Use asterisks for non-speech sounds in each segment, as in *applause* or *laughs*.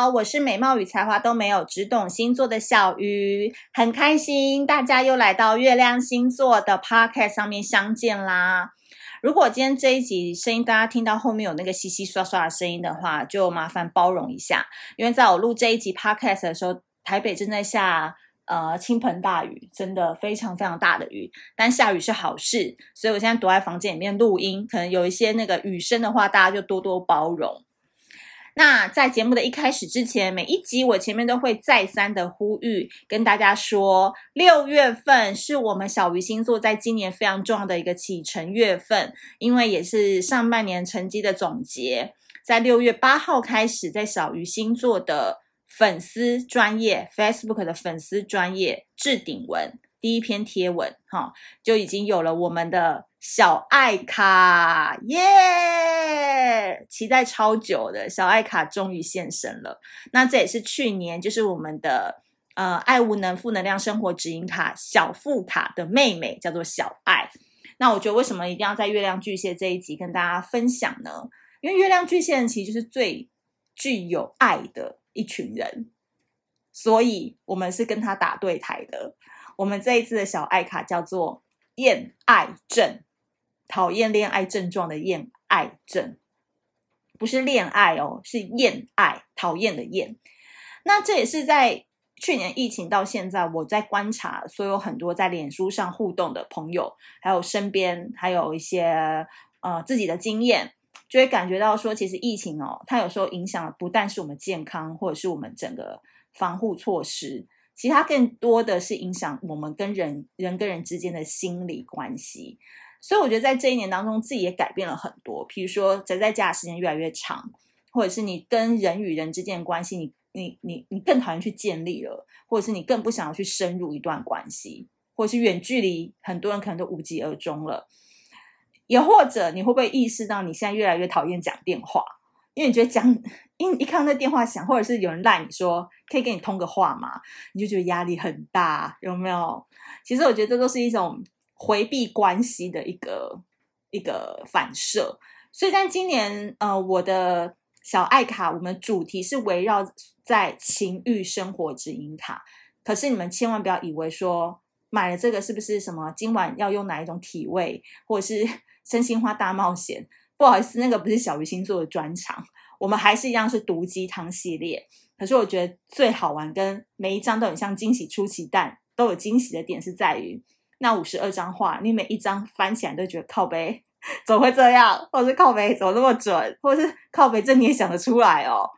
好，我是美貌与才华都没有，只懂星座的小鱼，很开心大家又来到月亮星座的 podcast 上面相见啦。如果今天这一集声音大家听到后面有那个窸窸窣窣的声音的话，就麻烦包容一下，因为在我录这一集 podcast 的时候，台北正在下呃倾盆大雨，真的非常非常大的雨。但下雨是好事，所以我现在躲在房间里面录音，可能有一些那个雨声的话，大家就多多包容。那在节目的一开始之前，每一集我前面都会再三的呼吁，跟大家说，六月份是我们小鱼星座在今年非常重要的一个启程月份，因为也是上半年成绩的总结。在六月八号开始，在小鱼星座的粉丝专业 Facebook 的粉丝专业置顶文第一篇贴文，哈，就已经有了我们的小爱卡，耶！期待超久的小爱卡终于现身了。那这也是去年就是我们的呃爱无能负能量生活指引卡小负卡的妹妹，叫做小爱。那我觉得为什么一定要在月亮巨蟹这一集跟大家分享呢？因为月亮巨蟹其实就是最具有爱的一群人，所以我们是跟他打对台的。我们这一次的小爱卡叫做厌爱症。讨厌恋爱症状的厌爱症，不是恋爱哦，是厌爱，讨厌的厌。那这也是在去年疫情到现在，我在观察所有很多在脸书上互动的朋友，还有身边还有一些呃自己的经验，就会感觉到说，其实疫情哦，它有时候影响的不但是我们健康，或者是我们整个防护措施，其实它更多的是影响我们跟人人跟人之间的心理关系。所以我觉得在这一年当中，自己也改变了很多。比如说宅在家的时间越来越长，或者是你跟人与人之间的关系，你你你你更讨厌去建立了，或者是你更不想要去深入一段关系，或者是远距离，很多人可能都无疾而终了。也或者你会不会意识到你现在越来越讨厌讲电话，因为你觉得讲一一看到那电话响，或者是有人赖你说可以跟你通个话吗？你就觉得压力很大，有没有？其实我觉得这都是一种。回避关系的一个一个反射，所以在今年，呃，我的小爱卡，我们主题是围绕在情欲生活指引卡。可是你们千万不要以为说买了这个是不是什么今晚要用哪一种体位，或者是真心话大冒险？不好意思，那个不是小鱼星座的专长，我们还是一样是毒鸡汤系列。可是我觉得最好玩，跟每一张都很像惊喜出奇蛋，都有惊喜的点是在于。那五十二张画，你每一张翻起来都觉得靠背，怎么会这样？或者是靠背怎么那么准？或者是靠背这你也想得出来哦？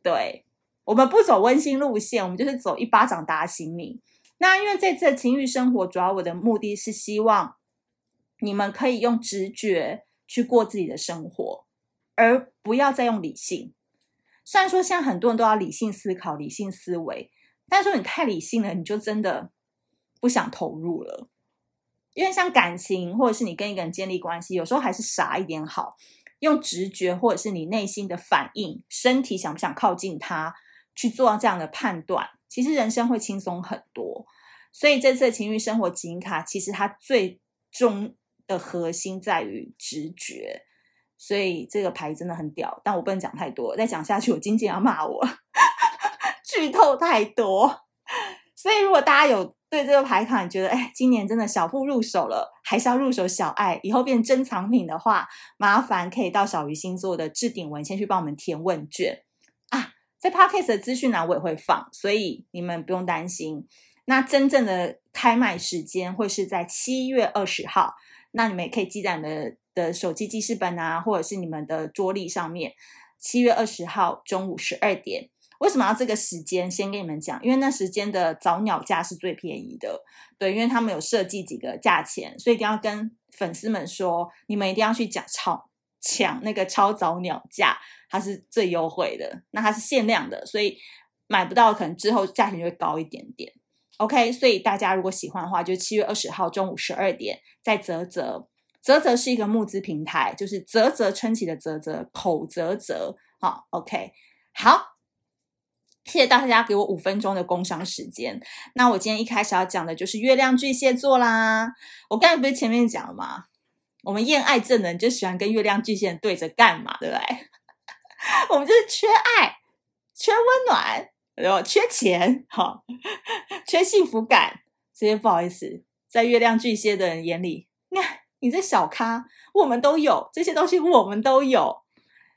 对，我们不走温馨路线，我们就是走一巴掌打醒你。那因为这次的情欲生活，主要我的目的是希望你们可以用直觉去过自己的生活，而不要再用理性。虽然说现在很多人都要理性思考、理性思维，但是说你太理性了，你就真的不想投入了。因为像感情，或者是你跟一个人建立关系，有时候还是傻一点好，用直觉或者是你内心的反应，身体想不想靠近他，去做这样的判断，其实人生会轻松很多。所以这次的情欲生活指引卡，其实它最终的核心在于直觉。所以这个牌真的很屌，但我不能讲太多，再讲下去我经纪人要骂我，*laughs* 剧透太多。所以如果大家有。对这个牌卡，觉得哎，今年真的小富入手了，还是要入手小爱？以后变珍藏品的话，麻烦可以到小鱼星座的置顶文先去帮我们填问卷啊。在 Podcast 的资讯栏我也会放，所以你们不用担心。那真正的开卖时间会是在七月二十号，那你们也可以记在你的的手机记事本啊，或者是你们的桌历上面。七月二十号中午十二点。为什么要这个时间？先跟你们讲，因为那时间的早鸟价是最便宜的，对，因为他们有设计几个价钱，所以一定要跟粉丝们说，你们一定要去抢超抢那个超早鸟价，它是最优惠的，那它是限量的，所以买不到，可能之后价钱就会高一点点。OK，所以大家如果喜欢的话，就七月二十号中午十二点在啧啧，泽泽是一个募资平台，就是泽泽撑起的泽泽口泽泽，好，OK，好。谢谢大家给我五分钟的工商时间。那我今天一开始要讲的就是月亮巨蟹座啦。我刚才不是前面讲了吗？我们厌爱症的人就喜欢跟月亮巨蟹对着干嘛，对不对？*laughs* 我们就是缺爱，缺温暖，有缺钱，哈，*laughs* 缺幸福感，这些不好意思，在月亮巨蟹的人眼里，你 *laughs* 看你这小咖，我们都有这些东西，我们都有。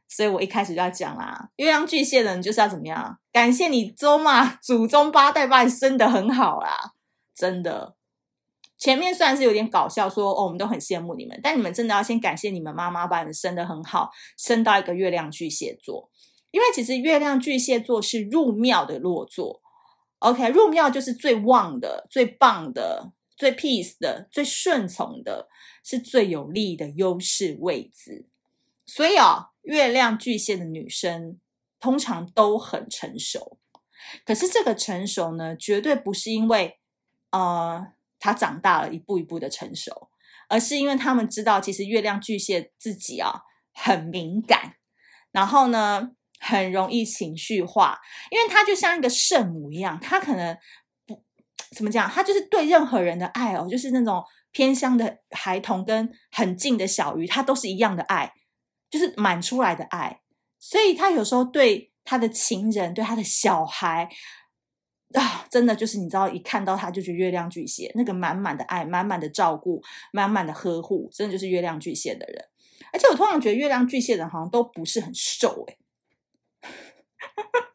所以我一开始就要讲啦，月亮巨蟹的人就是要怎么样？感谢你周嘛，祖宗八代把你生得很好啦，真的。前面虽然是有点搞笑说，哦，我们都很羡慕你们，但你们真的要先感谢你们妈妈把你生得很好，生到一个月亮巨蟹座。因为其实月亮巨蟹座是入庙的落座，OK，入庙就是最旺的、最棒的、最 peace 的、最顺从的，是最有利的优势位置。所以啊。月亮巨蟹的女生通常都很成熟，可是这个成熟呢，绝对不是因为呃她长大了一步一步的成熟，而是因为他们知道，其实月亮巨蟹自己啊很敏感，然后呢很容易情绪化，因为她就像一个圣母一样，她可能怎么讲，他就是对任何人的爱哦，就是那种偏乡的孩童跟很近的小鱼，他都是一样的爱。就是满出来的爱，所以他有时候对他的情人、对他的小孩啊，真的就是你知道，一看到他就觉月亮巨蟹那个满满的爱、满满的照顾、满满的呵护，真的就是月亮巨蟹的人。而且我通常觉得月亮巨蟹的人好像都不是很瘦，欸，*laughs*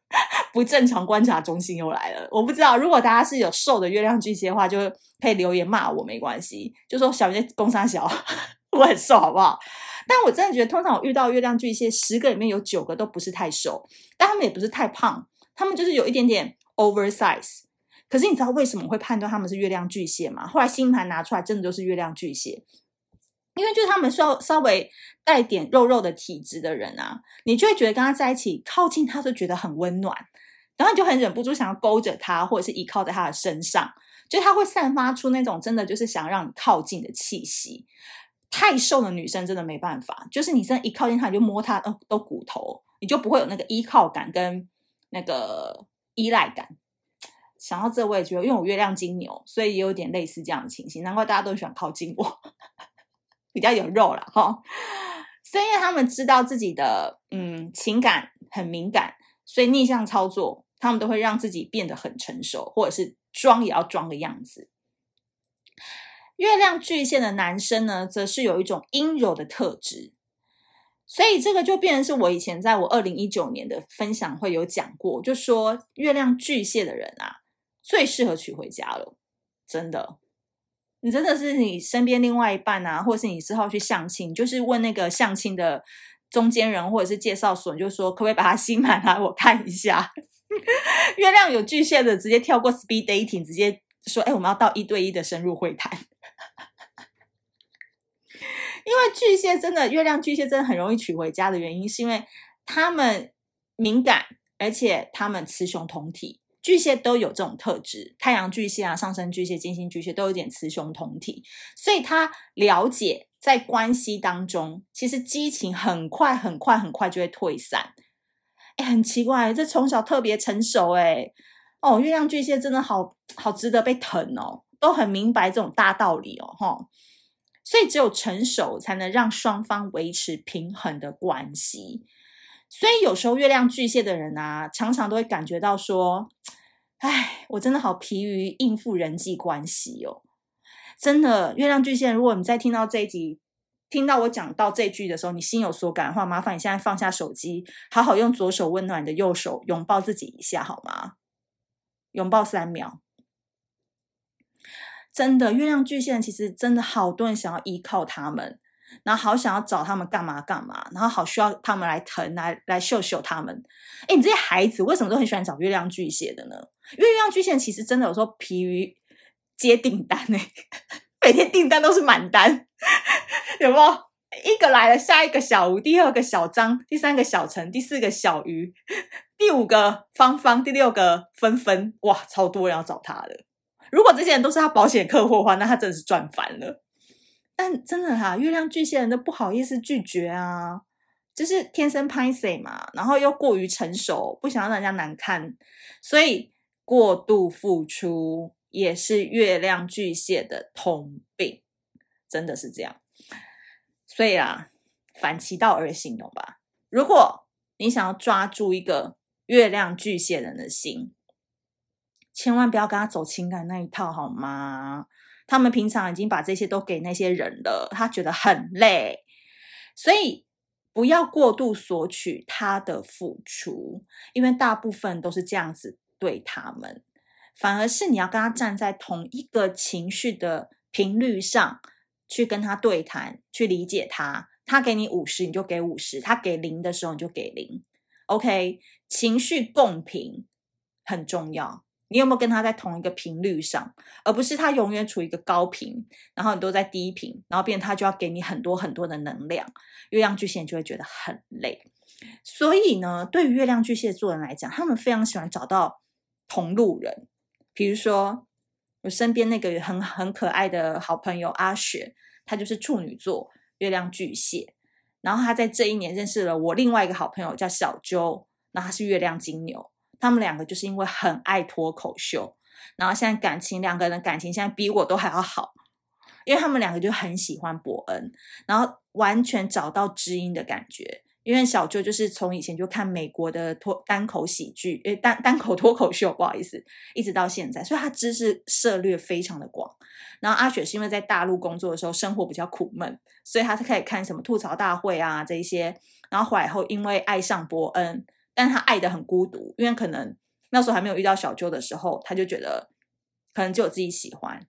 不正常观察中心又来了。我不知道，如果大家是有瘦的月亮巨蟹的话，就可以留言骂我，没关系，就说小月公三小，*laughs* 我很瘦，好不好？但我真的觉得，通常我遇到月亮巨蟹，十个里面有九个都不是太瘦，但他们也不是太胖，他们就是有一点点 oversize。可是你知道为什么我会判断他们是月亮巨蟹吗？后来星盘拿出来，真的就是月亮巨蟹，因为就是他们稍稍微带点肉肉的体质的人啊，你就会觉得跟他在一起，靠近他就觉得很温暖，然后你就很忍不住想要勾着他，或者是依靠在他的身上，就他会散发出那种真的就是想让你靠近的气息。太瘦的女生真的没办法，就是你真的一靠近她，你就摸她，哦，都骨头，你就不会有那个依靠感跟那个依赖感。想到这，我也觉得，因为我月亮金牛，所以也有点类似这样的情形。难怪大家都喜欢靠近我，*laughs* 比较有肉了哈。所以因为他们知道自己的嗯情感很敏感，所以逆向操作，他们都会让自己变得很成熟，或者是装也要装个样子。月亮巨蟹的男生呢，则是有一种阴柔的特质，所以这个就变成是我以前在我二零一九年的分享会有讲过，就说月亮巨蟹的人啊，最适合娶回家了，真的，你真的是你身边另外一半啊，或者是你之后去相亲，就是问那个相亲的中间人或者是介绍所，你就说可不可以把他星盘来我看一下？月亮有巨蟹的，直接跳过 speed dating，直接说，哎，我们要到一对一的深入会谈。*laughs* 因为巨蟹真的，月亮巨蟹真的很容易娶回家的原因，是因为他们敏感，而且他们雌雄同体。巨蟹都有这种特质，太阳巨蟹啊，上升巨蟹、金星巨蟹都有点雌雄同体，所以他了解在关系当中，其实激情很快、很快、很快就会退散。很奇怪，这从小特别成熟，哎，哦，月亮巨蟹真的好好值得被疼哦，都很明白这种大道理哦，哈。所以只有成熟才能让双方维持平衡的关系。所以有时候月亮巨蟹的人啊，常常都会感觉到说：“哎，我真的好疲于应付人际关系哦。”真的，月亮巨蟹，如果你在听到这一集，听到我讲到这句的时候，你心有所感的话，麻烦你现在放下手机，好好用左手温暖你的右手，拥抱自己一下好吗？拥抱三秒。真的，月亮巨蟹其实真的好多人想要依靠他们，然后好想要找他们干嘛干嘛，然后好需要他们来疼来来秀秀他们。哎，你这些孩子为什么都很喜欢找月亮巨蟹的呢？因为月亮巨蟹其实真的有时候疲于接订单呢，每天订单都是满单，*laughs* 有没有？一个来了，下一个小吴，第二个小张，第三个小陈，第四个小鱼，*laughs* 第五个芳芳，第六个芬芬，哇，超多人要找他的。如果这些人都是他保险客户的话，那他真的是赚翻了。但真的哈、啊，月亮巨蟹人都不好意思拒绝啊，就是天生歹势嘛，然后又过于成熟，不想让人家难看，所以过度付出也是月亮巨蟹的通病，真的是这样。所以啊，反其道而行，懂吧？如果你想要抓住一个月亮巨蟹人的心，千万不要跟他走情感那一套，好吗？他们平常已经把这些都给那些人了，他觉得很累，所以不要过度索取他的付出，因为大部分都是这样子对他们，反而是你要跟他站在同一个情绪的频率上去跟他对谈，去理解他。他给你五十，你就给五十；他给零的时候，你就给零。OK，情绪共频很重要。你有没有跟他在同一个频率上，而不是他永远处于一个高频，然后你都在低频，然后变他就要给你很多很多的能量，月亮巨蟹就会觉得很累。所以呢，对于月亮巨蟹座人来讲，他们非常喜欢找到同路人。比如说，我身边那个很很可爱的好朋友阿雪，她就是处女座，月亮巨蟹。然后她在这一年认识了我另外一个好朋友叫小周，那他是月亮金牛。他们两个就是因为很爱脱口秀，然后现在感情，两个人的感情现在比我都还要好，因为他们两个就很喜欢伯恩，然后完全找到知音的感觉。因为小舅就是从以前就看美国的脱单口喜剧，诶，单单口脱口秀，不好意思，一直到现在，所以他知识涉猎非常的广。然后阿雪是因为在大陆工作的时候生活比较苦闷，所以他是可以看什么吐槽大会啊这一些，然后回来后因为爱上伯恩。但他爱得很孤独，因为可能那时候还没有遇到小啾的时候，他就觉得可能只有自己喜欢。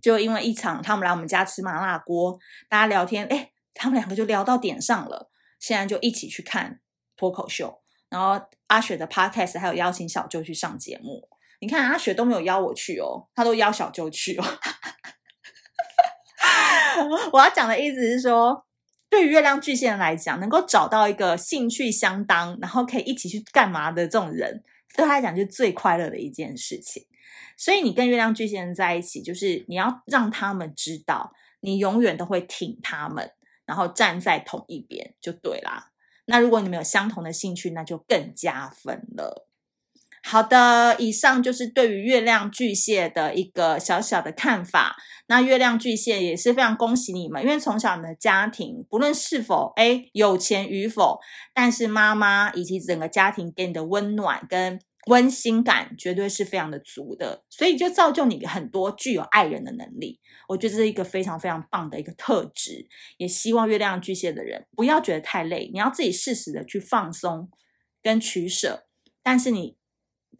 就因为一场他们来我们家吃麻辣锅，大家聊天，哎，他们两个就聊到点上了，现在就一起去看脱口秀。然后阿雪的 podcast 还有邀请小舅去上节目。你看阿雪都没有邀我去哦，他都邀小舅去哦。*laughs* 我要讲的意思是说。对于月亮巨蟹来讲，能够找到一个兴趣相当，然后可以一起去干嘛的这种人，对他来讲就是最快乐的一件事情。所以你跟月亮巨蟹人在一起，就是你要让他们知道，你永远都会挺他们，然后站在同一边就对啦。那如果你们有相同的兴趣，那就更加分了。好的，以上就是对于月亮巨蟹的一个小小的看法。那月亮巨蟹也是非常恭喜你们，因为从小你的家庭不论是否诶有钱与否，但是妈妈以及整个家庭给你的温暖跟温馨感绝对是非常的足的，所以就造就你很多具有爱人的能力。我觉得这是一个非常非常棒的一个特质，也希望月亮巨蟹的人不要觉得太累，你要自己适时的去放松跟取舍，但是你。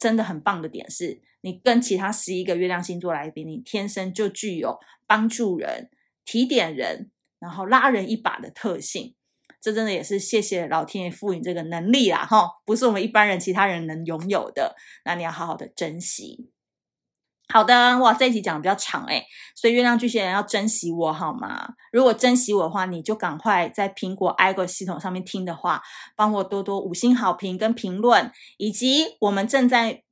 真的很棒的点是，你跟其他十一个月亮星座来比，你天生就具有帮助人、提点人，然后拉人一把的特性。这真的也是谢谢老天爷赋予这个能力啦，哈，不是我们一般人、其他人能拥有的。那你要好好的珍惜。好的，哇，这一集讲的比较长诶，所以月亮巨蟹人要珍惜我好吗？如果珍惜我的话，你就赶快在苹果 iOS 系统上面听的话，帮我多多五星好评跟评论，以及我们正在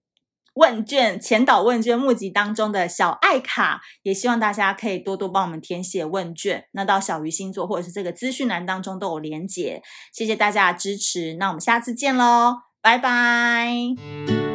问卷前导问卷募集当中的小爱卡，也希望大家可以多多帮我们填写问卷，那到小鱼星座或者是这个资讯栏当中都有连结，谢谢大家的支持，那我们下次见喽，拜拜。